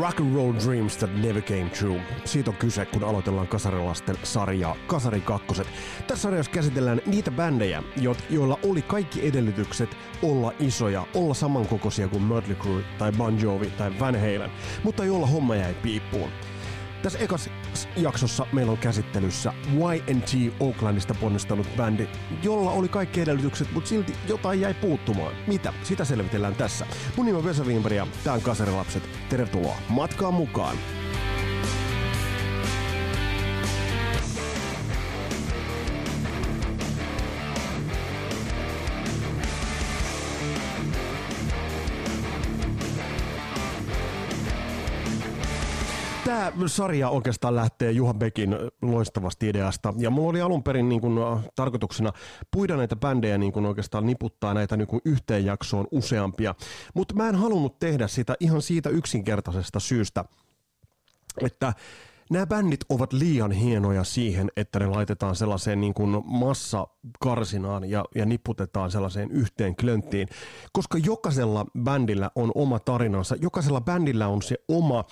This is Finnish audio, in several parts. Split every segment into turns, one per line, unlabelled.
Rock and Roll Dreams That Never Came True. Siitä on kyse, kun aloitellaan kasarilasten sarjaa Kasari kakkoset. Tässä sarjassa käsitellään niitä bändejä, joilla oli kaikki edellytykset olla isoja, olla samankokoisia kuin Mötley Crue tai Bon Jovi tai Van Halen, mutta joilla homma jäi piippuun. Tässä ekas jaksossa meillä on käsittelyssä YNT Oaklandista ponnistanut bändi, jolla oli kaikki edellytykset, mutta silti jotain jäi puuttumaan. Mitä? Sitä selvitellään tässä. Mun nimi on Vesa Wimberg ja tää on Kasarilapset. Tervetuloa matkaan mukaan! Tämä sarja oikeastaan lähtee Juha Bekin loistavasta ideasta. Ja mulla oli alun perin niin kun, tarkoituksena puida näitä bändejä niin kun oikeastaan niputtaa näitä niin kun yhteen jaksoon useampia. Mutta mä en halunnut tehdä sitä ihan siitä yksinkertaisesta syystä, että nämä bändit ovat liian hienoja siihen, että ne laitetaan sellaiseen niin kuin massakarsinaan ja, ja niputetaan sellaiseen yhteen klönttiin, koska jokaisella bändillä on oma tarinansa, jokaisella bändillä on se oma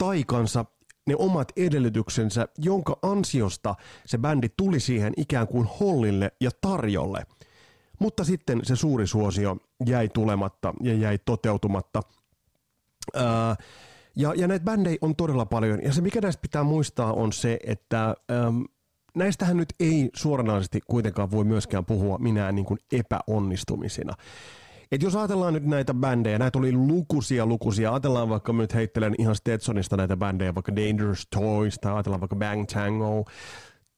taikansa, ne omat edellytyksensä, jonka ansiosta se bändi tuli siihen ikään kuin hollille ja tarjolle. Mutta sitten se suuri suosio jäi tulematta ja jäi toteutumatta. Ää, ja, ja näitä bändejä on todella paljon. Ja se, mikä näistä pitää muistaa, on se, että äm, näistähän nyt ei suoranaisesti kuitenkaan voi myöskään puhua minään niin kuin epäonnistumisina. Et jos ajatellaan nyt näitä bändejä, näitä oli lukuisia lukuisia, ajatellaan vaikka nyt heittelen ihan Stetsonista näitä bändejä, vaikka Dangerous Toys tai ajatellaan vaikka Bang Tango,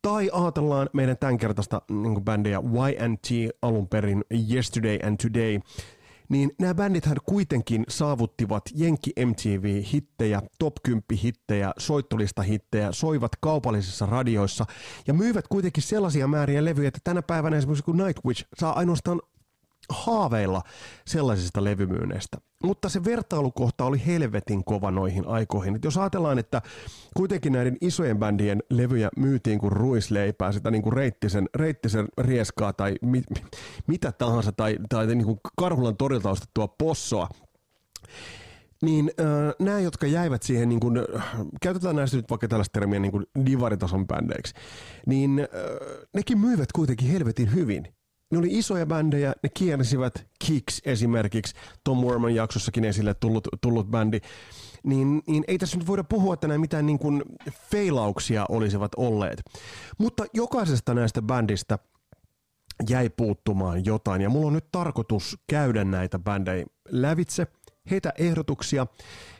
tai ajatellaan meidän tämänkertaista niin bändejä YNT alun perin Yesterday and Today, niin nämä bändithän kuitenkin saavuttivat Jenki MTV-hittejä, top 10 hittejä, soittolista-hittejä, soivat kaupallisissa radioissa ja myyvät kuitenkin sellaisia määriä levyjä, että tänä päivänä esimerkiksi kun Nightwish saa ainoastaan haaveilla sellaisista levymyynneistä. Mutta se vertailukohta oli helvetin kova noihin aikoihin. Et jos ajatellaan, että kuitenkin näiden isojen bändien levyjä myytiin kuin ruisleipää, sitä niin kuin reittisen, reittisen rieskaa tai mi, mitä tahansa, tai, tai niin kuin Karhulan torilta ostettua possoa, niin äh, nämä, jotka jäivät siihen, niin kun, käytetään näistä nyt vaikka tällaista termiä niin kuin divaritason bändeiksi, niin äh, nekin myivät kuitenkin helvetin hyvin ne oli isoja bändejä, ne kiersivät Kicks esimerkiksi, Tom Worman jaksossakin esille tullut, tullut bändi, niin, niin ei tässä nyt voida puhua, että nämä mitään niin kuin feilauksia olisivat olleet. Mutta jokaisesta näistä bändistä jäi puuttumaan jotain, ja mulla on nyt tarkoitus käydä näitä bändejä lävitse – heitä ehdotuksia,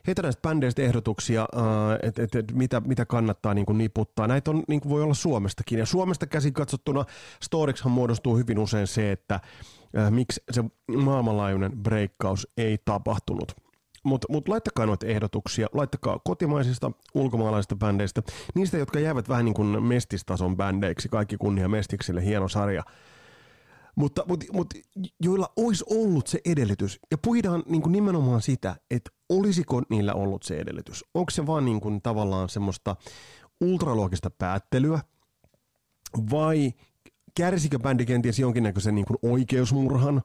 heitä näistä bändeistä ehdotuksia, äh, että et, et, mitä, mitä kannattaa niin kuin niputtaa. Näitä on, niin kuin voi olla Suomestakin. Ja Suomesta käsin katsottuna Storikshan muodostuu hyvin usein se, että äh, miksi se maailmanlaajuinen breikkaus ei tapahtunut. Mutta mut laittakaa noita ehdotuksia, laittakaa kotimaisista, ulkomaalaisista bändeistä, niistä, jotka jäävät vähän niin kuin mestistason bändeiksi, kaikki kunnia mestiksille, hieno sarja – mutta, mutta, mutta joilla olisi ollut se edellytys. Ja puhutaan niin kuin nimenomaan sitä, että olisiko niillä ollut se edellytys. Onko se vaan niin kuin tavallaan semmoista ultraloogista päättelyä vai kärsikö bändi kenties jonkinnäköisen niin kuin oikeusmurhan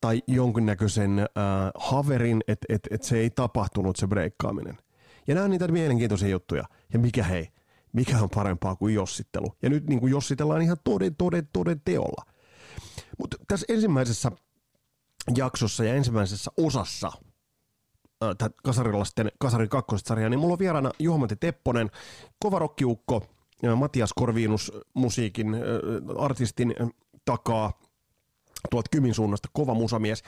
tai jonkinnäköisen äh, haverin, että et, et se ei tapahtunut se breikkaaminen. Ja nämä on niitä mielenkiintoisia juttuja. Ja mikä hei, mikä on parempaa kuin jossittelu. Ja nyt niin kuin jossitellaan ihan toden, toden, toden teolla. Mutta tässä ensimmäisessä jaksossa ja ensimmäisessä osassa Kasarilasten Kasarin kakkosarjaa, niin mulla on vieraana Juha-Matti Tepponen, kova rokkiukko, Matias Korviinus musiikin äh, artistin äh, takaa tuolta Kymin suunnasta, kova musamies.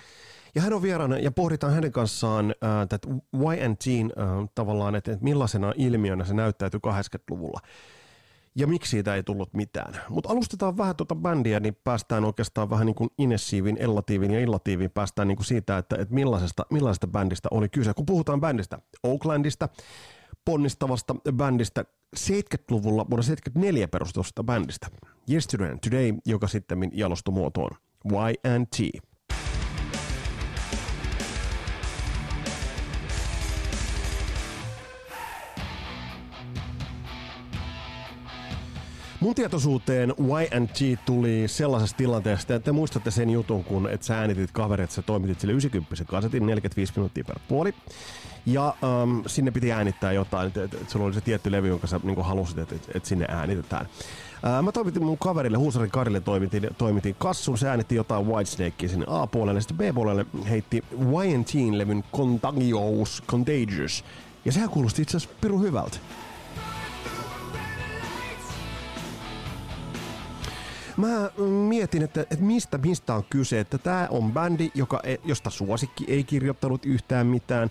Ja hän on vieraana ja pohditaan hänen kanssaan äh, tätä YNT äh, tavallaan, että, että millaisena ilmiönä se näyttäytyy 80-luvulla ja miksi siitä ei tullut mitään. Mutta alustetaan vähän tuota bändiä, niin päästään oikeastaan vähän niin kuin inessiivin, ellatiivin ja illatiivin, päästään niin kuin siitä, että, että millaisesta, millaisesta bändistä oli kyse. Kun puhutaan bändistä, Oaklandista, ponnistavasta bändistä, 70-luvulla vuonna 74 perustusta bändistä, Yesterday and Today, joka sitten jalostui muotoon YNT. Mun tietoisuuteen YNG tuli sellaisessa tilanteessa, että te muistatte sen jutun, kun et sä äänitit kaverit, sä toimitit sille 90 kasetin 45 minuuttia per puoli. Ja um, sinne piti äänittää jotain, että et, et sulla oli se tietty levy, jonka sä niin halusit, että et, et sinne äänitetään. Ää, mä toimitin mun kaverille, Huusarin Karille toimitin, toimitin kassun, se äänitti jotain Whitesnakea sinne A-puolelle, sitten B-puolelle heitti YNT-levyn Contagious, Contagious. Ja sehän kuulosti itse asiassa pirun hyvältä. Mä mietin, että, että mistä, mistä on kyse, että tämä on bändi, joka, e, josta suosikki ei kirjoittanut yhtään mitään.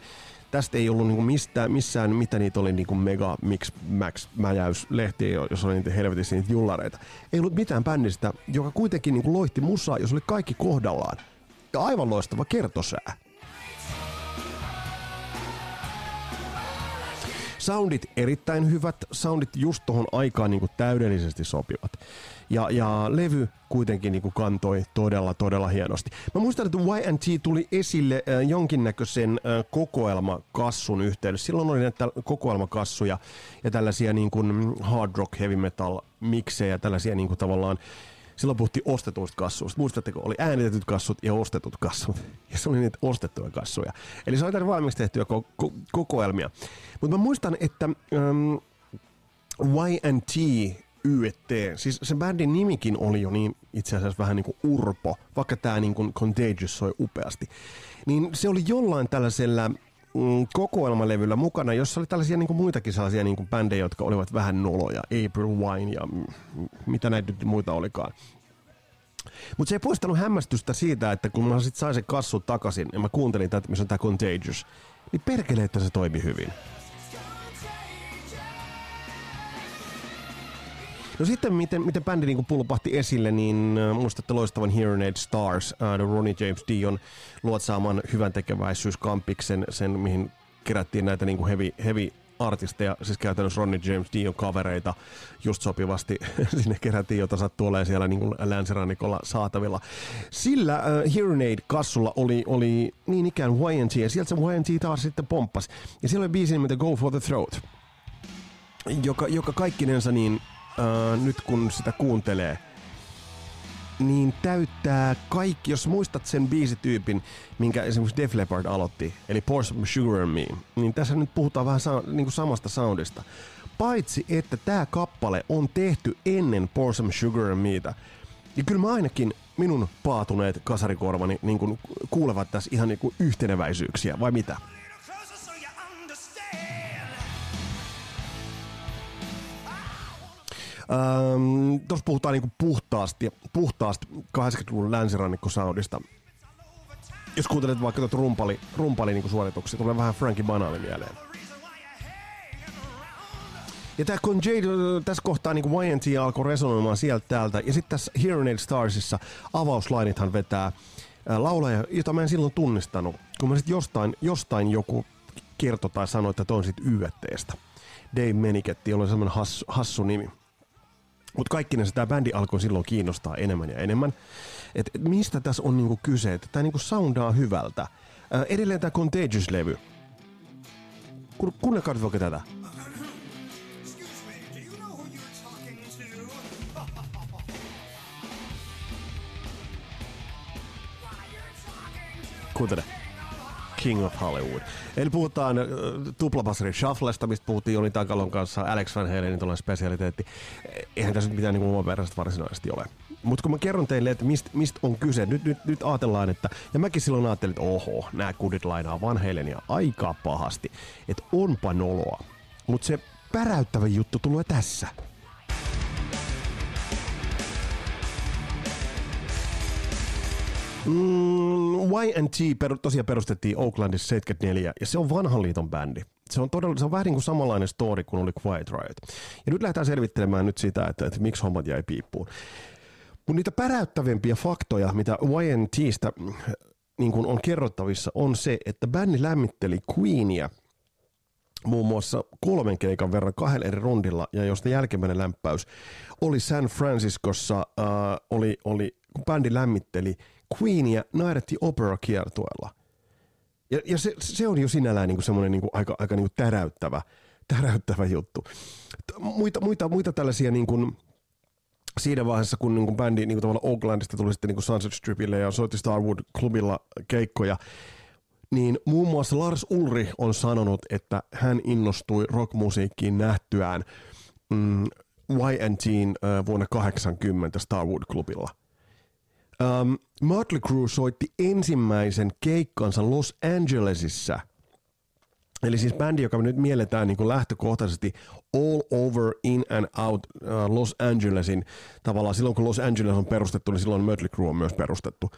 Tästä ei ollut niinku mistään, missään, mitä niitä oli niinku Mega Mix Max Mäjäys lehti, jos oli niitä helvetissä niitä jullareita. Ei ollut mitään bändistä, joka kuitenkin niinku loihti musaa, jos oli kaikki kohdallaan. Ja aivan loistava kertosää. Soundit erittäin hyvät, soundit just tohon aikaan niinku täydellisesti sopivat. Ja, ja levy kuitenkin niin kuin kantoi todella, todella hienosti. Mä muistan, että YNT tuli esille äh, jonkinnäköisen äh, kokoelmakassun yhteydessä. Silloin oli näitä kokoelmakassuja ja tällaisia niin kuin hard rock, heavy metal miksejä, tällaisia niin kuin tavallaan Silloin puhuttiin ostetuista kassuista. Muistatteko, oli äänitetyt kassut ja ostetut kassut. Ja se oli niitä ostettuja kassuja. Eli se oli valmiiksi tehtyjä ko- ko- kokoelmia. Mutta mä muistan, että um, YNT YT. Siis se bändin nimikin oli jo niin itse asiassa vähän niin kuin urpo, vaikka tämä niin kuin Contagious soi upeasti. Niin se oli jollain tällaisella mm, kokoelmalevyllä mukana, jossa oli tällaisia niin kuin muitakin sellaisia niin kuin bändejä, jotka olivat vähän noloja. April Wine ja mm, mitä näitä nyt muita olikaan. Mutta se ei poistanut hämmästystä siitä, että kun mä sit sain sen kassu takaisin ja mä kuuntelin tätä, missä on tämä Contagious, niin perkele, että se toimi hyvin. No sitten, miten, miten bändi niin pulpahti esille, niin äh, muistatte loistavan Hearing Aid Stars, äh, The Ronnie James Dion luotsaaman hyvän tekeväisyyskampiksen, sen mihin kerättiin näitä niin heavy, heavy artisteja, siis käytännössä Ronnie James Dion kavereita just sopivasti sinne kerättiin, jota sattuu olemaan siellä niin länsirannikolla saatavilla. Sillä uh, Hearing Aid-kassulla oli, oli niin ikään YNT, ja sieltä se YNT taas sitten pomppasi. Ja siellä oli biisi nimeltä Go for the Throat, joka, joka kaikkinensa niin äh, nyt kun sitä kuuntelee, niin täyttää kaikki, jos muistat sen biisityypin, minkä esimerkiksi Def Leppard aloitti, eli Pour Some Sugar on Me, niin tässä nyt puhutaan vähän sa- niin kuin samasta soundista. Paitsi, että tämä kappale on tehty ennen Pour Some Sugar on Meitä. Ja kyllä mä ainakin minun paatuneet kasarikorvani niin kuin kuulevat tässä ihan niin kuin yhteneväisyyksiä, vai mitä? Ähm, Tuossa puhutaan niinku puhtaasti, puhtaasti 80-luvun länsirannikkosoundista. Jos kuuntelet vaikka tuota rumpali, rumpali niinku suorituksia, tulee vähän Frankie Banali mieleen. Ja tää, kun Jade tässä kohtaa niin YNT alkoi resonoimaan sieltä täältä, ja sitten tässä Hearing Aid Starsissa avauslainithan vetää laulaja, jota mä en silloin tunnistanut, kun mä sitten jostain, jostain joku kertoi tai sanoi, että toi on sit YTstä. Dave Meniketti, oli semmoinen hassu, hassu nimi. Mutta kaikkinensa tämä bändi alkoi silloin kiinnostaa enemmän ja enemmän. Et, et mistä tässä on niinku kyse? Että tämä niinku soundaa hyvältä. Ää, edelleen tämä Contagious-levy. Kun, kuunnelkaa vaikka tätä. Kuuntele. King of Hollywood. Eli puhutaan äh, tuplapassarin Shufflesta, mistä puhuttiin Joni Takalon kanssa, Alex Van Halenin tuollainen spesialiteetti. Eihän tässä nyt mitään niin omaperäistä varsinaisesti ole. Mutta kun mä kerron teille, että mistä mist on kyse, nyt, nyt, nyt ajatellaan, että, ja mäkin silloin ajattelin, että oho, nämä kudit lainaa Van Halenia aika pahasti, että onpa noloa. Mutta se päräyttävä juttu tulee tässä. Mm, YNT per, tosiaan perustettiin Oaklandissa 74 ja se on vanhan liiton bändi. Se on, todella, se on vähän niin kuin samanlainen story kuin oli Quiet Riot. Ja nyt lähdetään selvittelemään nyt sitä, että, että miksi hommat jäi piippuun. Mutta niitä päräyttävimpiä faktoja, mitä YNTstä niin kuin on kerrottavissa, on se, että bändi lämmitteli Queenia muun muassa kolmen keikan verran kahdella eri rundilla, ja josta jälkimmäinen lämpäys oli San Franciscossa, äh, oli, oli, kun bändi lämmitteli Queenia Night Opera-kiertueella. Ja, ja se, se on jo sinällään niin semmoinen niin aika, aika niin täräyttävä, täräyttävä juttu. Muita, muita, muita tällaisia niin kuin, siinä vaiheessa, kun niin kuin bändi niin kuin tavallaan Oaklandista tuli sitten niin kuin Sunset Stripille ja soitti Starwood-klubilla keikkoja, niin muun muassa Lars Ulri on sanonut, että hän innostui rockmusiikkiin nähtyään mm, YNTin äh, vuonna 80 Starwood-klubilla. Um, Mötley Crüe soitti ensimmäisen keikkansa Los Angelesissa – Eli siis bändi, joka me nyt mielletään niin kuin lähtökohtaisesti all over, in and out uh, Los Angelesin. Tavallaan silloin, kun Los Angeles on perustettu, niin silloin Mötley Crüe on myös perustettu.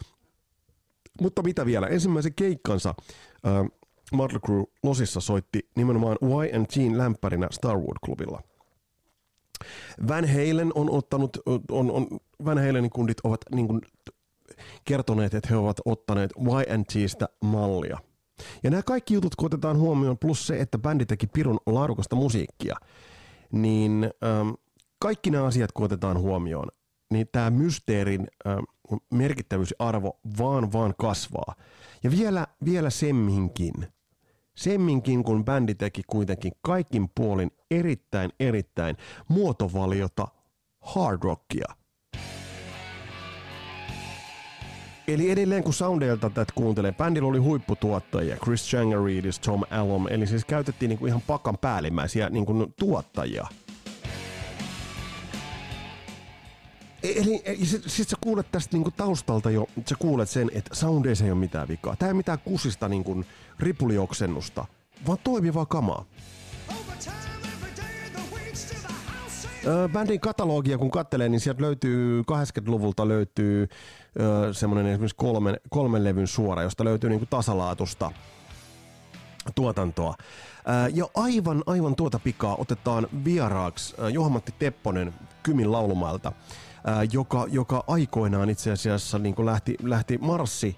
Mutta mitä vielä? Ensimmäisen keikkansa uh, Mötley Crüe Losissa soitti nimenomaan Y&T'n lämpärinä Starwood-klubilla. Van Halen on ottanut, on, on, Van Halenin kundit ovat niin kuin kertoneet, että he ovat ottaneet Y&Tstä mallia – ja nämä kaikki jutut, kun otetaan huomioon, plus se, että bändi teki pirun laadukasta musiikkia, niin ähm, kaikki nämä asiat, kun otetaan huomioon, niin tämä mysteerin ähm, merkittävyysarvo vaan vaan kasvaa. Ja vielä, vielä semminkin, semminkin kun bändi teki kuitenkin kaikin puolin erittäin erittäin muotovaliota hard rockia – Eli edelleen kun Soundeilta tätä kuuntelee, bändillä oli huipputuottajia, Chris Changaridis, Tom Allom, eli siis käytettiin niinku ihan pakan päällimmäisiä niinku tuottajia. E- eli e- sit, sit sä kuulet tästä niinku taustalta jo, sä kuulet sen, että soundeissa ei ole mitään vikaa. Tää ei mitään kusista niinku ripulioksennusta, vaan toimivaa kamaa. Bändin katalogia kun katselee, niin sieltä löytyy 80-luvulta löytyy semmoinen esimerkiksi kolmen, kolmen levyn suora, josta löytyy niinku tasalaatusta tuotantoa. Ja aivan, aivan tuota pikaa otetaan vieraaksi Juha-Matti Tepponen Kymin laulumailta, joka, joka aikoinaan itse asiassa niin lähti, lähti marssi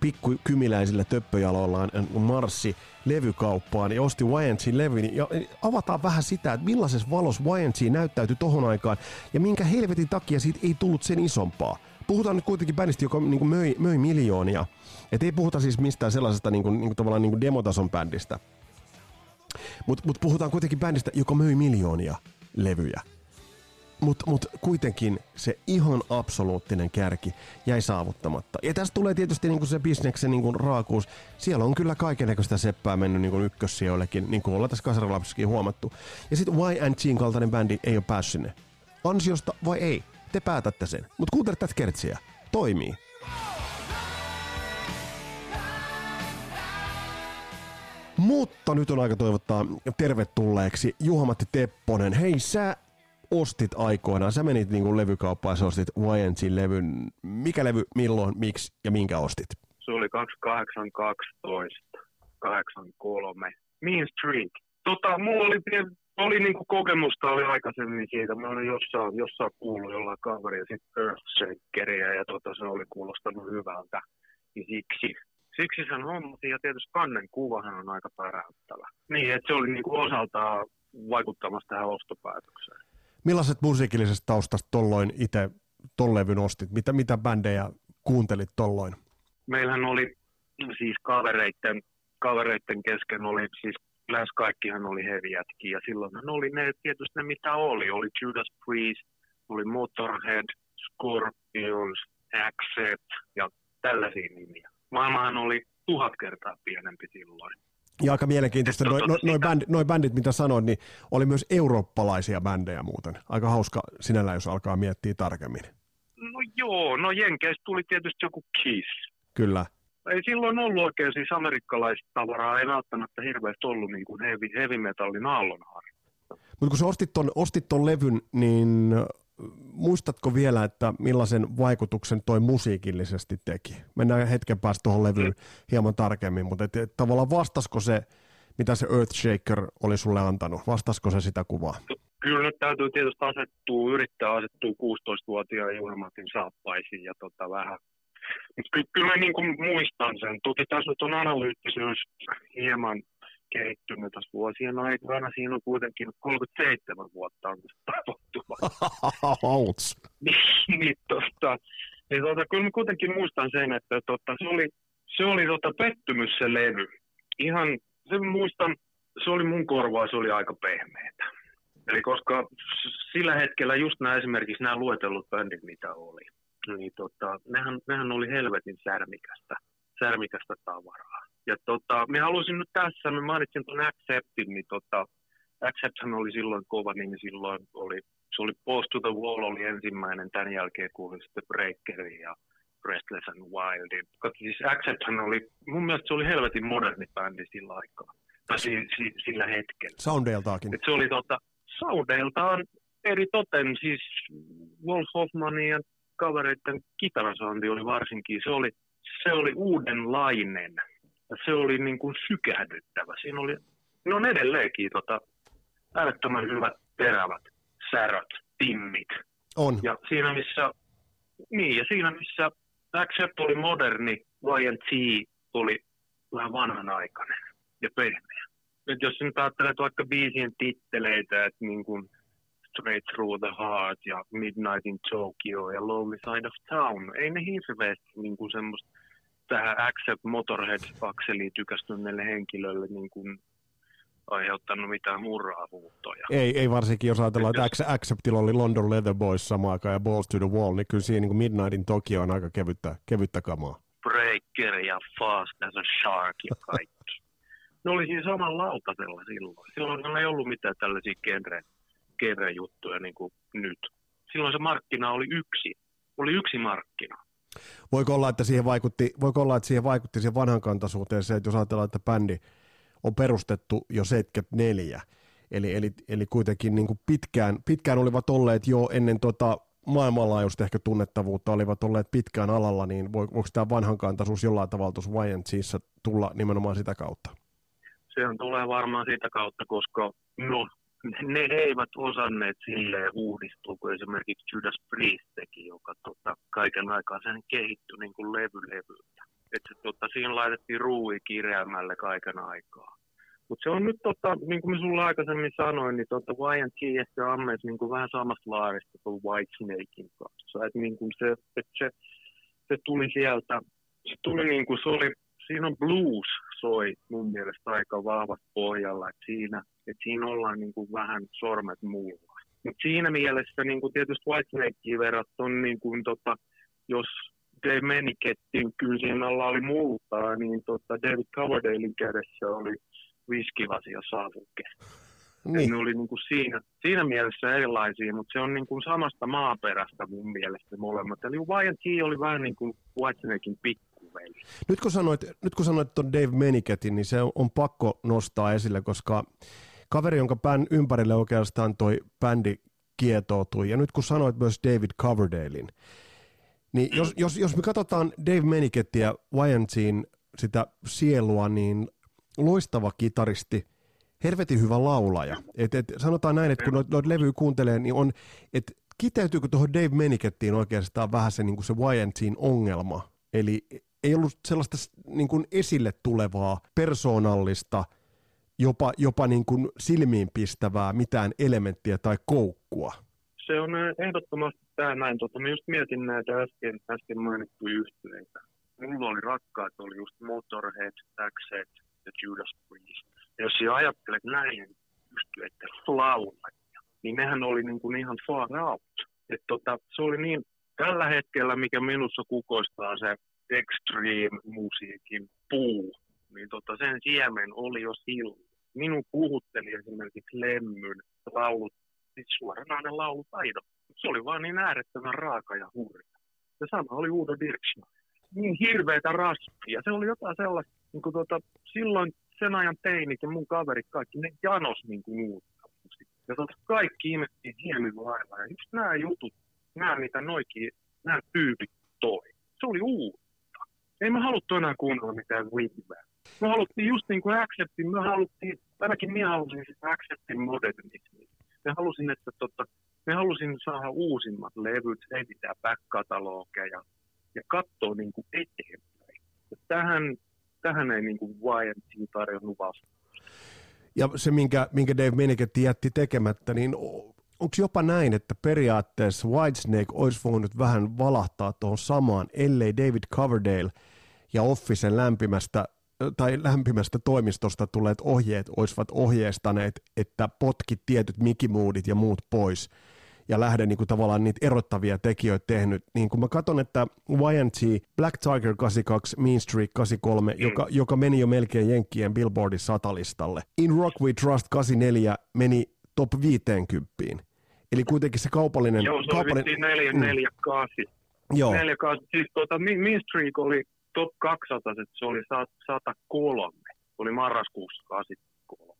pikku kymiläisillä töppöjaloillaan marssi levykauppaan ja osti YNCin levyn. Ja avataan vähän sitä, että millaisessa valossa YNC näyttäytyi tohon aikaan ja minkä helvetin takia siitä ei tullut sen isompaa. Puhutaan nyt kuitenkin bändistä, joka niin kuin möi, möi miljoonia. Et ei puhuta siis mistään sellaisesta niin kuin, niin kuin tavallaan niin kuin demotason bändistä. Mutta mut puhutaan kuitenkin bändistä, joka möi miljoonia levyjä. Mutta mut kuitenkin se ihan absoluuttinen kärki jäi saavuttamatta. Ja tästä tulee tietysti niinku se bisneksen niinku raakuus. Siellä on kyllä kaikenlaista seppää mennyt niinku ykkössijoillekin, niin kuin ollaan tässä Kasarilapsissakin huomattu. Ja sitten Y&Gin kaltainen bändi ei ole päässyt sinne. Ansiosta vai ei? Te päätätte sen. Mutta kuuntele tätä kertsiä. Toimii. Mutta nyt on aika toivottaa tervetulleeksi Juha-Matti Tepponen. Hei, sä ostit aikoinaan? Sä menit niin levykauppaan ja ostit YNC-levyn. Mikä levy, milloin, miksi ja minkä ostit?
Se oli 2812, 83. Mean Street. Tota, mulla oli, oli niinku kokemusta oli aikaisemmin siitä. Mä olin jossain, jossain kuullut jollain kaveria sitten Earthshakeria ja tota, se oli kuulostanut hyvältä. Ja siksi, siksi sen hommasin ja tietysti kannen kuvahan on aika päräyttävä. Niin, että se oli niinku osaltaan vaikuttamassa tähän ostopäätökseen.
Millaiset musiikillisesta taustasta tolloin itse ton levyn ostit? Mitä, mitä bändejä kuuntelit tolloin?
Meillähän oli siis kavereitten, kavereitten kesken oli siis lähes kaikkihan oli heviätkin ja silloinhan oli ne tietysti ne mitä oli. Oli Judas Priest, oli Motorhead, Scorpions, Axet ja tällaisia nimiä. Maailmahan oli tuhat kertaa pienempi silloin.
Ja aika mielenkiintoista, noin noi, noi, bändit, noi bändit, mitä sanoin, niin oli myös eurooppalaisia bändejä muuten. Aika hauska sinällä, jos alkaa miettiä tarkemmin.
No joo, no Jenkeistä tuli tietysti joku Kiss.
Kyllä.
Ei silloin ollut oikein siis amerikkalaista tavaraa, ei välttämättä hirveästi ollut niin kuin heavy, heavy metallin aallonharja.
Mutta kun sä ostit ton, ostit ton levyn, niin muistatko vielä, että millaisen vaikutuksen toi musiikillisesti teki? Mennään hetken päästä tuohon levyyn hieman tarkemmin, mutta et, et, tavallaan vastasko se, mitä se Earthshaker oli sulle antanut? Vastasko se sitä kuvaa?
Kyllä nyt täytyy tietysti asettua, yrittää asettua 16-vuotiaan Juhamatin saappaisiin ja tota vähän Ky- kyllä niin kuin muistan sen. Toki tässä nyt on analyyttisyys hieman kehittynyt tässä vuosien aikana. Siinä on kuitenkin 37 vuotta on tapahtuma. niin, niin, tosta, niin tota, kyllä mä kuitenkin muistan sen, että tota, se oli, se oli tota, pettymys se levy. Ihan, se muistan, se oli mun korvaa, se oli aika pehmeetä. Eli koska sillä hetkellä just nämä esimerkiksi nämä luetellut bändit, mitä oli, niin tota, nehän, nehän oli helvetin särmikästä, särmikästä tavaraa. Ja tota, me halusin nyt tässä, mä mainitsin tuon Acceptin, niin tota, Accepthan oli silloin kova nimi, silloin oli, se oli Post to the Wall oli ensimmäinen, tämän jälkeen kuului sitten Breakeri ja Restless and Wildin. Siis Accepthan oli, mun mielestä se oli helvetin moderni bändi sillä aikaa, tai si, si, sillä hetkellä.
Soundeiltaakin.
Et se oli tota, soundeiltaan eri toten, siis Wolf Hoffmanin ja kavereiden kitarasoundi oli varsinkin, se oli, se oli uudenlainen. Ja se oli niin kuin sykähdyttävä. Siinä oli, ne on edelleenkin tota, äärettömän hyvät terävät säröt, timmit.
On.
Ja siinä missä, niin, ja siinä missä Accept oli moderni, YNT oli vähän vanhanaikainen ja pehmeä. Et jos nyt ajattelet vaikka biisien titteleitä, että niin kuin Straight Through the Heart ja Midnight in Tokyo ja Lonely Side of Town, ei ne hirveästi niin kuin semmoista tähän Accept Motorhead-akseliin tykästyneelle henkilölle niin kuin aiheuttanut mitään murraavuuttoja.
Ei, ei varsinkin, jos ajatellaan, että jos... Acceptilla oli London Leather Boys samaan aikaan ja Balls to the Wall, niin kyllä siinä niin kuin Midnightin Tokyo on aika kevyttä, kevyttä kamaa.
Breaker ja Fast as a Shark ja kaikki. ne oli siinä saman lautasella silloin. Silloin ei ollut mitään tällaisia genre, genre-juttuja niin kuin nyt. Silloin se markkina oli yksi. Oli yksi markkina.
Voiko olla, että siihen vaikutti, voiko olla, että siihen vaikutti siihen vanhankantaisuuteen se, että jos ajatellaan, että bändi on perustettu jo 74, eli, eli, eli kuitenkin niin kuin pitkään, pitkään olivat olleet jo ennen tota maailmanlaajuista ehkä tunnettavuutta, olivat olleet pitkään alalla, niin voiko tämä vanhankantaisuus jollain tavalla tuossa YNCissä tulla nimenomaan sitä kautta?
Se on tulee varmaan sitä kautta, koska no, ne eivät osanneet silleen uudistua, kuin esimerkiksi Judas Priest teki, joka tota, kaiken aikaa sen kehittyi niin kuin levylevyltä. Että tota, siinä laitettiin ruui kirjaimälle kaiken aikaa. Mutta se on nyt, tota, niin kuin sulla aikaisemmin sanoin, niin tota YNT ehkä ammeet niin kuin vähän samasta laarista kuin White Snakein kanssa. Et niin kuin se, et se, se, tuli sieltä, se tuli niin kuin se oli, siinä on blues soi mun mielestä aika vahvasti pohjalla, että siinä, että siinä ollaan niin kuin vähän sormet muulla. Mutta siinä mielessä niin kuin tietysti Whitesnakeen verrattuna, niin kuin tota, jos Dave Menikettin kyllä siinä alla oli multaa, niin tota David Coverdalein kädessä oli viskilasi ja savuke. Niin. Ne oli niin kuin siinä, siinä mielessä erilaisia, mutta se on niin kuin samasta maaperästä mun mielestä molemmat. Eli YNT oli vähän niin kuin Whitesnakein pikkuveli.
Nyt kun sanoit, nyt kun sanoit tuon Dave Meniketin, niin se on pakko nostaa esille, koska kaveri, jonka pään ympärille oikeastaan toi bändi kietoutui, ja nyt kun sanoit myös David Coverdalein, niin jos, jos, jos me katsotaan Dave Menikettiä, YNTin sitä sielua, niin loistava kitaristi, hervetin hyvä laulaja. Et, et, sanotaan näin, että kun noita noit levyjä kuuntelee, niin on, että kiteytyykö tuohon Dave Menikettiin oikeastaan vähän se, niin se YNTin ongelma. Eli ei ollut sellaista niin kuin esille tulevaa, persoonallista, jopa, jopa niin kuin silmiin pistävää mitään elementtiä tai koukkua.
Se on eh, ehdottomasti tämä näin. Tota, mä just mietin näitä äsken, äsken mainittuja yhtyeitä. Mulla oli rakkaat, oli just Motorhead, Taxet ja Judas Priest. Ja jos sä ajattelet näin yhtyeiden laulajia, niin nehän oli niin kuin ihan far out. Et tota, se oli niin, tällä hetkellä, mikä minussa kukoistaa se extreme-musiikin puu, niin tota, sen siemen oli jo silloin. Minun puhutteli esimerkiksi Lemmyn laulut, siis suoranainen laulutaito. Se oli vaan niin äärettömän raaka ja hurja. Ja sama oli Udo Dirksman. Niin hirveätä raspia. Se oli jotain sellaista, niin kuin tota, silloin sen ajan teinit ja mun kaverit kaikki, ne janos niin kuin uutta. Ja tota, kaikki ihmettiin hienolla lailla. Ja just nämä jutut, nämä mitä noikin, nämä tyypit toi. Se oli uutta ei me haluttu enää kuunnella mitään Wingback. Me haluttiin just niin kuin Acceptin, me haluttiin, ainakin minä halusin sitä Acceptin modernismia. Me halusin, että tota, me halusin saada uusimmat levyt, etsittää back-katalogeja ja katsoa niin kuin eteenpäin. Ja tähän, tähän ei niin kuin YMT tarjonnut vastausta.
Ja se, minkä, minkä Dave Meniketti jätti tekemättä, niin onko jopa näin, että periaatteessa Whitesnake olisi voinut vähän valahtaa tuohon samaan, ellei David Coverdale ja Officen lämpimästä tai lämpimästä toimistosta tulleet ohjeet olisivat ohjeistaneet, että potkit tietyt mikimuudit ja muut pois ja lähde niin kuin tavallaan niitä erottavia tekijöitä tehnyt. Niin kun mä katson, että YNT, Black Tiger 82, Mean Streak 83, mm. joka, joka meni jo melkein Jenkkien Billboardin satalistalle. In Rock We Trust 84 meni top 50. Eli kuitenkin se kaupallinen...
Joo, se
kaupallinen,
oli 4, 4, 8.
Joo.
4, 8. Siis tuota, Mean Streak oli top 200, se oli 103. Oli marraskuussa 83.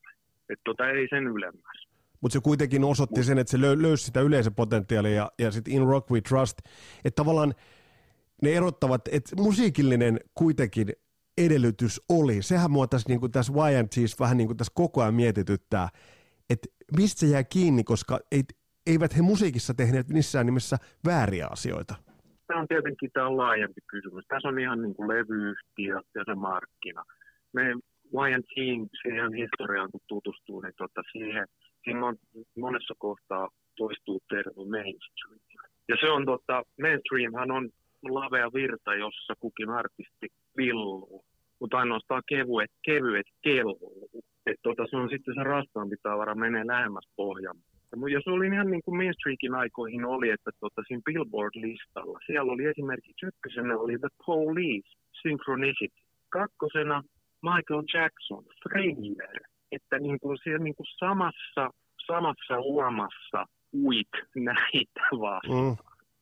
Että tota, ei sen ylemmäs.
Mutta se kuitenkin osoitti sen, että se löy- löysi sitä yleisöpotentiaalia ja, ja sitten In Rock We Trust. Että tavallaan ne erottavat, että musiikillinen kuitenkin edellytys oli. Sehän mua tässä, niin tässä YNTs vähän niin kuin tässä koko ajan mietityttää, että mistä se jää kiinni, koska ei, eivät he musiikissa tehneet missään nimessä vääriä asioita.
Tämä on tietenkin tämä on laajempi kysymys. Tässä on ihan niin kuin levyyhtiö ja se markkina. Me YNTin siihen historiaan kun tutustuu, niin tota siihen, siinä on monessa kohtaa toistuu termi mainstream. Ja se on tota, mainstreamhan on lavea virta, jossa kukin artisti villuu, mutta ainoastaan kevyet, kevyet kelluu. Et tota, se on sitten se rastaampi tavara menee lähemmäs pohjan. Ja se oli ihan niin kuin mainstreamin aikoihin oli, että tota, siinä Billboard-listalla, siellä oli esimerkiksi ykkösenä oli The Police, Synchronicity. Kakkosena Michael Jackson, Thriller. Että niin kuin siellä niin kuin samassa, samassa uomassa uit näitä vastaan. Mm.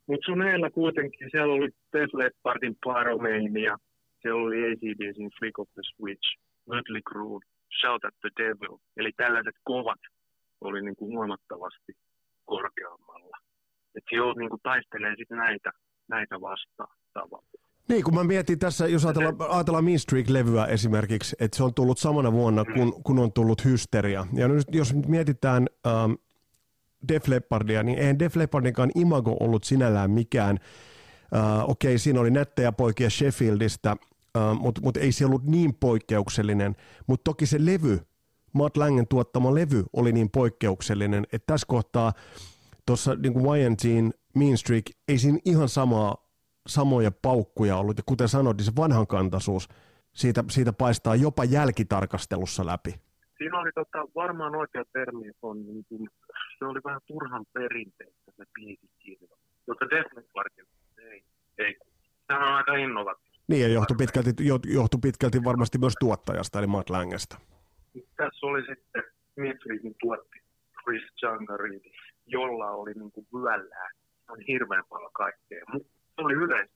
Mutta sun eellä kuitenkin, siellä oli Def Leppardin Pyromania, siellä oli ACDCin Flick of the Switch, Mötley Crue, Shout at the Devil. Eli tällaiset kovat oli niin kuin huomattavasti korkeammalla. Että se niin kuin taistelee sitten näitä, näitä vastaan tavallaan.
Niin, kun mä mietin tässä, jos ajatellaan, ajatellaan Mean Streak-levyä esimerkiksi, että se on tullut samana vuonna, mm. kun, kun on tullut Hysteria. Ja nyt, jos nyt mietitään ähm, Def Leppardia, niin eihän Def Leppardinkaan imago ollut sinällään mikään. Äh, Okei, okay, siinä oli nättejä poikia Sheffieldistä, äh, mutta mut ei se ollut niin poikkeuksellinen. Mutta toki se levy, Matt Langen tuottama levy oli niin poikkeuksellinen, että tässä kohtaa tuossa niin YNTin Mean Streak, ei siinä ihan samaa samoja paukkuja ollut. Ja kuten sanoit, niin se vanhankantaisuus, siitä, siitä paistaa jopa jälkitarkastelussa läpi.
Siinä oli tota, varmaan oikea termi, on, niin kuin, se oli vähän turhan perinteistä se biisikirjo, jota Def ei, ei. Sehän on aika innovatiivista.
Niin, ja johtui pitkälti, johtui pitkälti varmasti myös tuottajasta, eli Matt Langestä.
Tässä oli sitten Mitridin tuotti Chris Jungaridi, jolla oli niin kuin vyöllään on hirveän paljon kaikkea. Se oli yleis,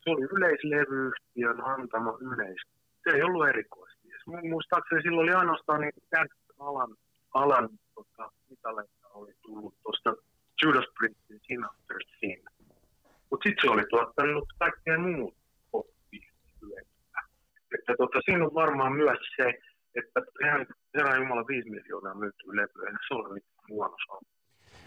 se oli yleislevyyhtiön antama yleis. Se ei ollut erikoista. Muistaakseni silloin oli ainoastaan niin alan, alan tota, mitaleita oli tullut tuosta Judas Priestin Sin After Sin. Mutta sitten se oli tuottanut kaikkea muuta oppia Että tota, siinä on varmaan myös se, että Herran Jumala 5 miljoonaa myyty levyä, se on mitään huono sama.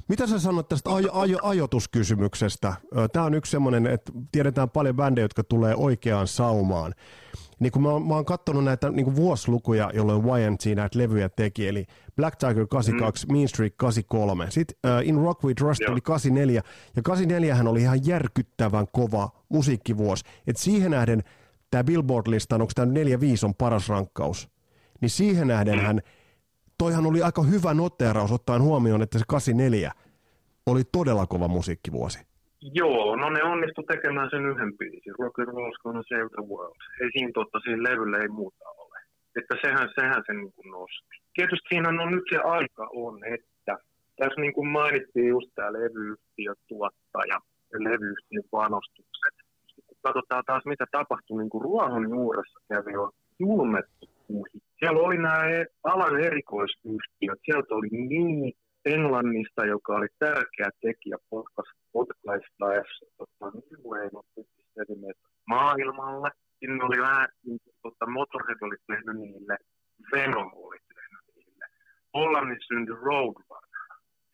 Mitä sä sanot tästä ajo, ajo, ajoituskysymyksestä? Tämä on yksi semmoinen, että tiedetään paljon bändejä, jotka tulee oikeaan saumaan. Niin kun mä, mä oon katsonut näitä niin vuosilukuja, jolloin YNT näitä levyjä teki, eli Black Tiger 82, mm. Mean Streak 83, sitten uh, In Rock We Trust oli 84, ja 84 hän oli ihan järkyttävän kova musiikkivuosi. Et siihen nähden tämä Billboard-lista, onko tämä 4-5 on paras rankkaus, niin siihen nähden hän toihan oli aika hyvä noteraus ottaen huomioon, että se 84 oli todella kova musiikkivuosi.
Joo, no ne onnistu tekemään sen yhden biisin, Rock and Roll's Gonna Save the World. Ei siinä totta, siinä levyllä ei muuta ole. Että sehän, sehän se niin kuin nosti. Tietysti siinä on nyt se aika on, että tässä niin kuin mainittiin just tämä levyyhtiö, tuottaja ja levyyhtiön panostukset. Kun katsotaan taas mitä tapahtui, niin kuin ruohon juuressa kävi jo julmettu. Siellä oli nämä alan erikoisyhtiöt. Sieltä oli niin Englannista, joka oli tärkeä tekijä potkaistaessa tota, maailmalle. Sinne oli vähän, tota, Motorhead oli tehnyt niille, Venom oli tehnyt niille. Hollannissa syntyi Roadrunner.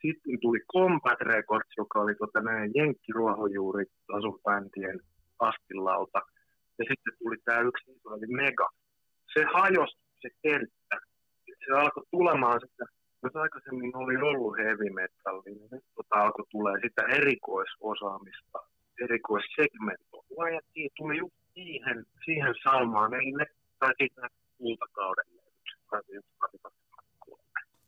Sitten tuli Combat Records, joka oli tota, näiden jenkkiruohonjuuri asubändien astilauta. Ja sitten tuli tämä yksi, oli Mega se hajosi se kenttä. Se alkoi tulemaan sitä, jos aikaisemmin oli ollut heavy metal, niin nyt tota alkoi tulee sitä erikoisosaamista, erikoissegmentoa. YT tuli just siihen, siihen saumaan, eli ne tai sitten kultakauden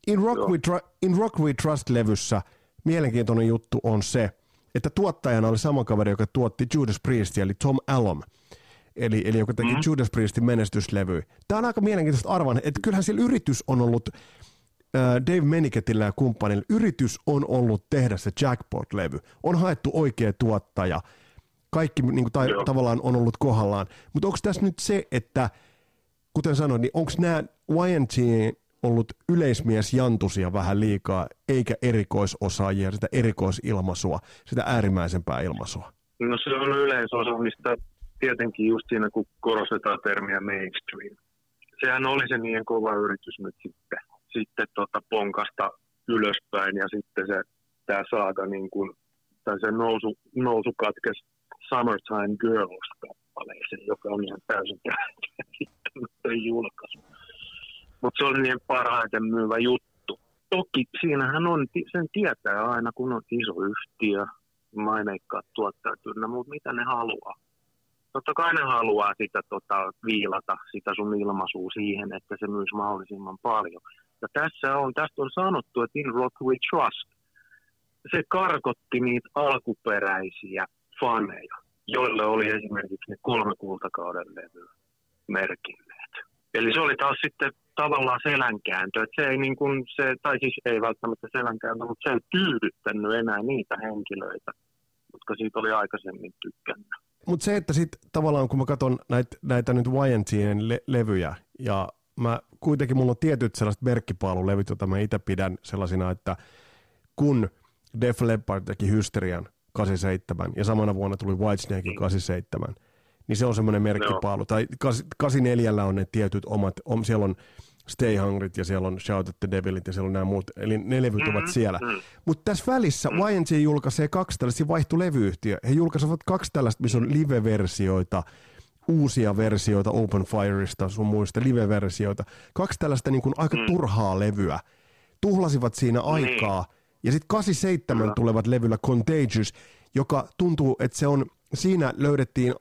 In Rock, We, Tr- In Rock We Trust-levyssä mielenkiintoinen juttu on se, että tuottajana oli sama kaveri, joka tuotti Judas Priestia, eli Tom Allom. Eli, eli joka teki mm. Judas Priestin menestyslevy. Tämä on aika mielenkiintoista arvan, että kyllähän sillä yritys on ollut, äh, Dave Meniketillä ja kumppanilla, yritys on ollut tehdä se Jackpot-levy. On haettu oikea tuottaja. Kaikki niin kuin, tai, tavallaan on ollut kohdallaan. Mutta onko tässä nyt se, että kuten sanoin, niin onko nämä YNT ollut yleismiesjantusia vähän liikaa, eikä erikoisosaajia, sitä erikoisilmaisua, sitä äärimmäisempää ilmaisua?
No se on yleisosaamista tietenkin just siinä, kun korostetaan termiä mainstream. Sehän oli se niin kova yritys nyt sitten, sitten tota ponkasta ylöspäin ja sitten se tämä saaga niin kuin, tai se nousu, nousu katkes Summertime Girls kappaleeseen, joka on ihan täysin käsittämätön julkaisu. Mutta se oli niin parhaiten myyvä juttu. Toki siinähän on, sen tietää aina, kun on iso yhtiö, maineikkaat tuottajat mutta mitä ne haluaa. Totta kai ne haluaa sitä tota, viilata, sitä sun ilmaisua siihen, että se myys mahdollisimman paljon. Ja tässä on, tästä on sanottu, että in Rock We Trust, se karkotti niitä alkuperäisiä faneja, joille oli esimerkiksi ne kolme kultakauden levyä merkinneet. Eli se oli taas sitten tavallaan selänkääntö. Että se ei niin kuin se, tai siis ei välttämättä selänkääntö, mutta se ei tyydyttänyt enää niitä henkilöitä, jotka siitä oli aikaisemmin tykkännyt.
Mutta se, että sitten tavallaan kun mä katson näitä, näitä nyt YNTn le- levyjä, ja mä kuitenkin mulla on tietyt sellaiset merkkipaalulevyt, joita mä itse pidän sellaisina, että kun Def Leppard teki Hysterian 87 ja samana vuonna tuli Whitesnake 87, niin se on semmoinen merkkipaalu. No. Tai 84 on ne tietyt omat, on, siellä on Stay Hungryt ja siellä on Shout at the Devilit ja siellä on nämä muut, eli ne levyt mm-hmm. ovat siellä. Mm-hmm. Mutta tässä välissä mm-hmm. YNC julkaisee kaksi tällaista, vaihtui levyyhtiö. He julkaisivat kaksi tällaista, missä on live-versioita, uusia versioita Open Fireista, sun muista live-versioita. Kaksi tällaista niin kuin aika mm. turhaa levyä. Tuhlasivat siinä niin. aikaa. Ja sitten 87 mm. tulevat levyllä Contagious, joka tuntuu, että se on, siinä löydettiin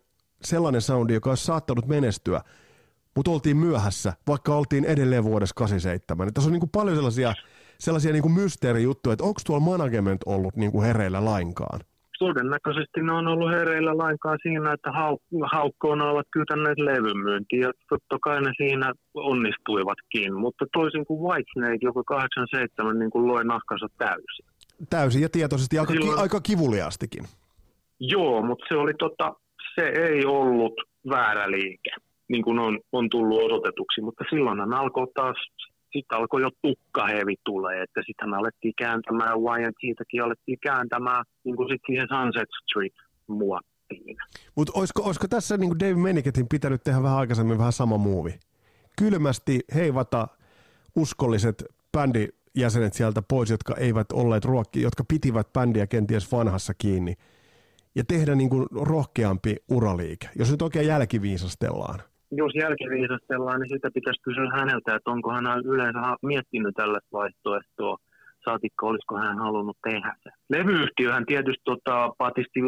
sellainen soundi, joka olisi saattanut menestyä, mutta oltiin myöhässä, vaikka oltiin edelleen vuodessa 87. Että tässä on niin kuin paljon sellaisia, sellaisia niin kuin mysteerijuttuja, että onko tuolla management ollut niin kuin hereillä lainkaan?
Todennäköisesti ne on ollut hereillä lainkaan siinä, että hauk- haukkoona ovat kytänneet levymyyntiin ja totta kai ne siinä onnistuivatkin, mutta toisin kuin Whitesnake, joka 87 niin kuin loi nahkansa täysin.
Täysin ja tietoisesti aika, Silloin... ki- aika kivuliastikin.
Joo, mutta se oli tota, se ei ollut väärä liike, niin kuin on, on tullut osoitetuksi, mutta silloinhan alkoi taas, sitten alkoi jo tukkahevi tulee, että sitten alettiin kääntämään, YNTtäkin alettiin kääntämään niin kuin sitten siihen Sunset Street muottiin.
Mutta olisiko, olisiko tässä niin kuin Dave Meniketin pitänyt tehdä vähän aikaisemmin vähän sama muuvi? Kylmästi heivata uskolliset bändijäsenet sieltä pois, jotka eivät olleet ruokki, jotka pitivät bändiä kenties vanhassa kiinni – ja tehdä niin kuin rohkeampi uraliike, jos nyt oikein jälkiviisastellaan?
Jos jälkiviisastellaan, niin sitä pitäisi kysyä häneltä, että onko hän yleensä miettinyt tällaista vaihtoehtoa, saatikko olisiko hän halunnut tehdä se. Levyyhtiöhän tietysti tota, patisti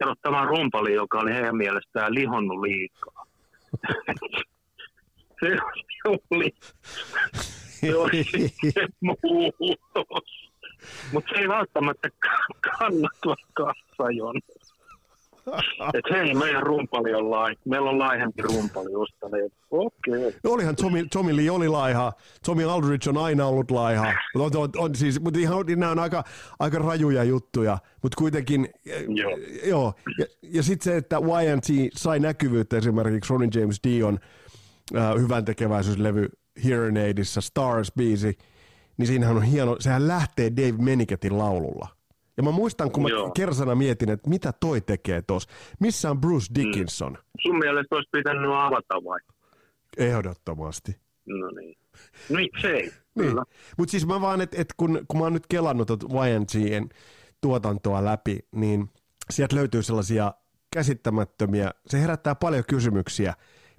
erottamaan rumpali, joka oli heidän mielestään lihonnut liikaa. se oli, se oli muutos. Mutta se ei välttämättä kannata kassajon. Että hei, meidän rumpali on lai. Meillä on laihempi rumpali ostaneet. Okei. Okay.
No olihan Tommy, Tommy Lee oli laiha. Tommy Aldridge on aina ollut laiha. On, on, on, siis, mutta ihan, nämä on aika, aika rajuja juttuja. Mutta kuitenkin, joo. joo. Ja, ja sitten se, että YMT sai näkyvyyttä esimerkiksi Ronnie James Dion äh, hyvän tekeväisyyslevy Here Aidissa, Stars-biisi, niin siinähän on hieno, sehän lähtee Dave Meniketin laululla. Ja mä muistan, kun mä Joo. kersana mietin, että mitä toi tekee tuossa. Missä on Bruce Dickinson? Mm.
Sun mielestä olisi pitänyt avata vai?
Ehdottomasti.
No niin. Miksei? niin.
Mutta siis mä vaan, että et kun, kun mä oon nyt kelannut YNGn tuotantoa läpi, niin sieltä löytyy sellaisia käsittämättömiä, se herättää paljon kysymyksiä,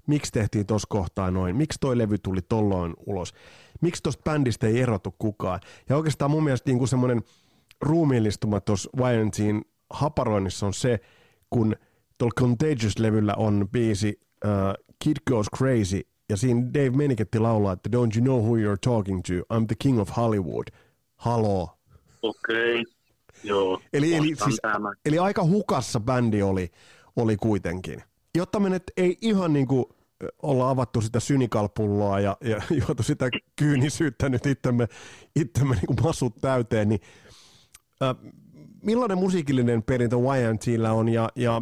miksi tehtiin tuossa kohtaa noin, miksi toi levy tuli tolloin ulos, miksi tuosta bändistä ei erotu kukaan. Ja oikeastaan mun mielestä niin semmoinen ruumiillistuma tuossa YNTin haparoinnissa on se, kun tuolla Contagious-levyllä on biisi uh, Kid Goes Crazy, ja siinä Dave Meniketti laulaa, että Don't you know who you're talking to? I'm the king of Hollywood. Halo.
Okei, okay. joo.
Eli, eli, siis, eli aika hukassa bändi oli, oli kuitenkin. Jotta me nyt ei ihan niin kuin olla avattu sitä synikalpulloa ja, ja juotu sitä kyynisyyttä nyt itsemme, itsemme niin kuin masut täyteen, niin millainen musiikillinen perintö YNTllä on ja, ja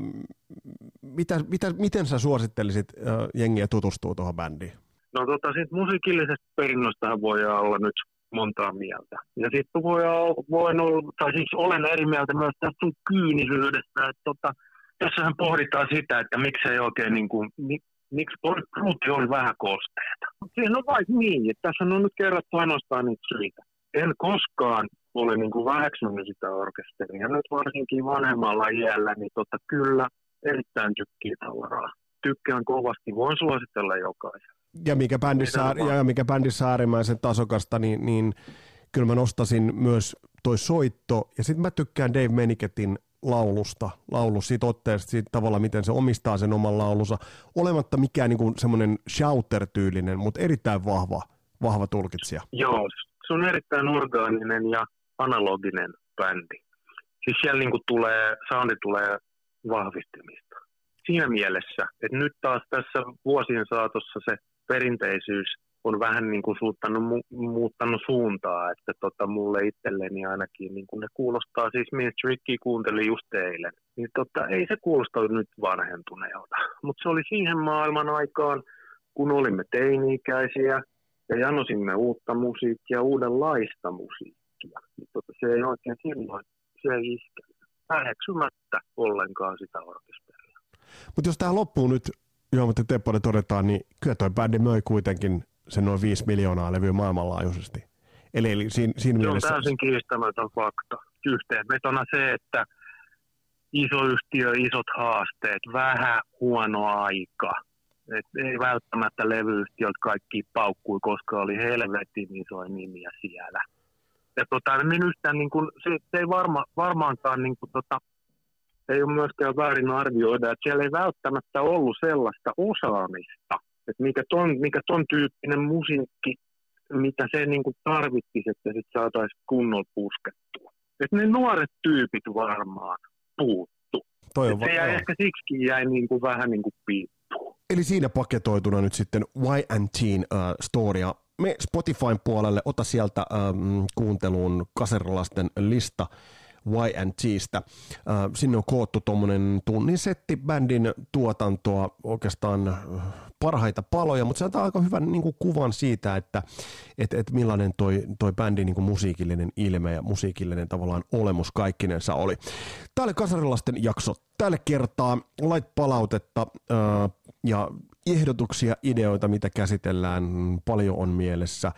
mitä, mitä, miten sä suosittelisit jengiä tutustua tuohon bändiin?
No tota, siitä musiikillisesta perinnöstä voi olla nyt montaa mieltä. Ja sitten voi, voin olla, tai siis olen eri mieltä myös tästä sun kyynisyydestä, että tota, tässähän pohditaan sitä, että miksei oikein niin kuin, miksi Brutti oli vähän kosteita. Siinä on vaikka niin, että tässä on nyt kerrattu ainoastaan niitä syitä. En koskaan ole niin kuin väheksynyt sitä orkesteria. Nyt varsinkin vanhemmalla iällä, niin tota, kyllä erittäin tykkii tavaraa. Tykkään kovasti, voin suositella jokaisen.
Ja mikä bändissä, ja mikä bändissä äärimmäisen tasokasta, niin, niin kyllä mä nostasin myös toi soitto. Ja sitten mä tykkään Dave Meniketin laulusta, laulu siitä otteesta, siitä tavalla, miten se omistaa sen oman laulunsa, olematta mikään niin semmoinen shouter-tyylinen, mutta erittäin vahva, vahva tulkitsija.
Joo, se on erittäin orgaaninen ja analoginen bändi. Siis siellä niin tulee, soundi tulee vahvistimista. Siinä mielessä, että nyt taas tässä vuosien saatossa se perinteisyys on vähän niin kuin suuttanut, mu- muuttanut suuntaa, että tota, mulle itselleni ainakin niin kuin ne kuulostaa, siis Miss Ricky kuunteli just eilen, niin tota, ei se kuulosta nyt vanhentuneelta, mutta se oli siihen maailman aikaan, kun olimme teini-ikäisiä ja janosimme uutta musiikkia, uudenlaista musiikkia, niin tota, se ei oikein silloin, se ei iskenyt väheksymättä ollenkaan sitä orkesteria.
Mutta jos tämä loppuu nyt, joo, mutta Tepponen todetaan, niin kyllä toi bändi möi kuitenkin se noin 5 miljoonaa levyä maailmanlaajuisesti. Eli, eli siinä, siinä
se
mielessä...
on täysin kiistämätön fakta. Yhteenvetona se, että iso yhtiö, isot haasteet, vähän huono aika. Et ei välttämättä levyyhtiöt kaikki paukkui, koska oli helvetin isoja nimiä siellä. Ja tota, minusta niin kun, se, se, ei varma, varmaankaan niin kun, tota, ei ole myöskään väärin arvioida, että siellä ei välttämättä ollut sellaista osaamista, että mikä ton, mikä ton tyyppinen musiikki, mitä se niin kuin tarvitsisi, että sit saataisiin kunnolla puskettua. Että ne nuoret tyypit varmaan puuttu. Toi on, se jäi, ehkä siksi jäi niin kuin vähän niin kuin piippuun.
Eli siinä paketoituna nyt sitten YNTin uh, storia. Me Spotifyn puolelle, ota sieltä um, kuunteluun kaserlasten lista Y&Tstä. Sinne on koottu tuommoinen tunnin setti bändin tuotantoa, oikeastaan parhaita paloja, mutta se antaa aika hyvän niin kuin, kuvan siitä, että et, et millainen toi, toi bändin niin kuin, musiikillinen ilme ja musiikillinen tavallaan olemus kaikkinensa oli. Tämä oli Kasarilasten jakso tällä kertaa. Lait palautetta ää, ja ehdotuksia, ideoita, mitä käsitellään, paljon on mielessä.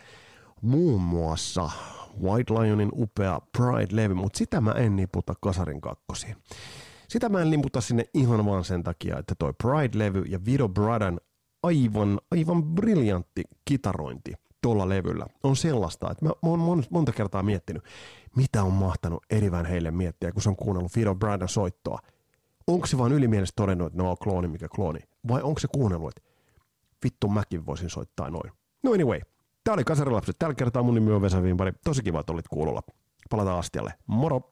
Muun muassa White Lionin upea Pride-levy, mutta sitä mä en niputa kasarin kakkosiin. Sitä mä en limputa sinne ihan vaan sen takia, että toi Pride-levy ja Vido Bradan aivan, aivan briljantti kitarointi tuolla levyllä on sellaista, että mä, mä oon monta kertaa miettinyt, mitä on mahtanut erivän heille miettiä, kun se on kuunnellut Fido Bradan soittoa. Onko se vaan ylimielisesti todennut, että no klooni mikä klooni, vai onko se kuunnellut, että vittu mäkin voisin soittaa noin. No anyway, Tämä oli Kasarilapset. Tällä kertaa mun nimi on Vesa Vimpari. Tosi kiva, että olit kuulolla. Palataan astialle. Moro!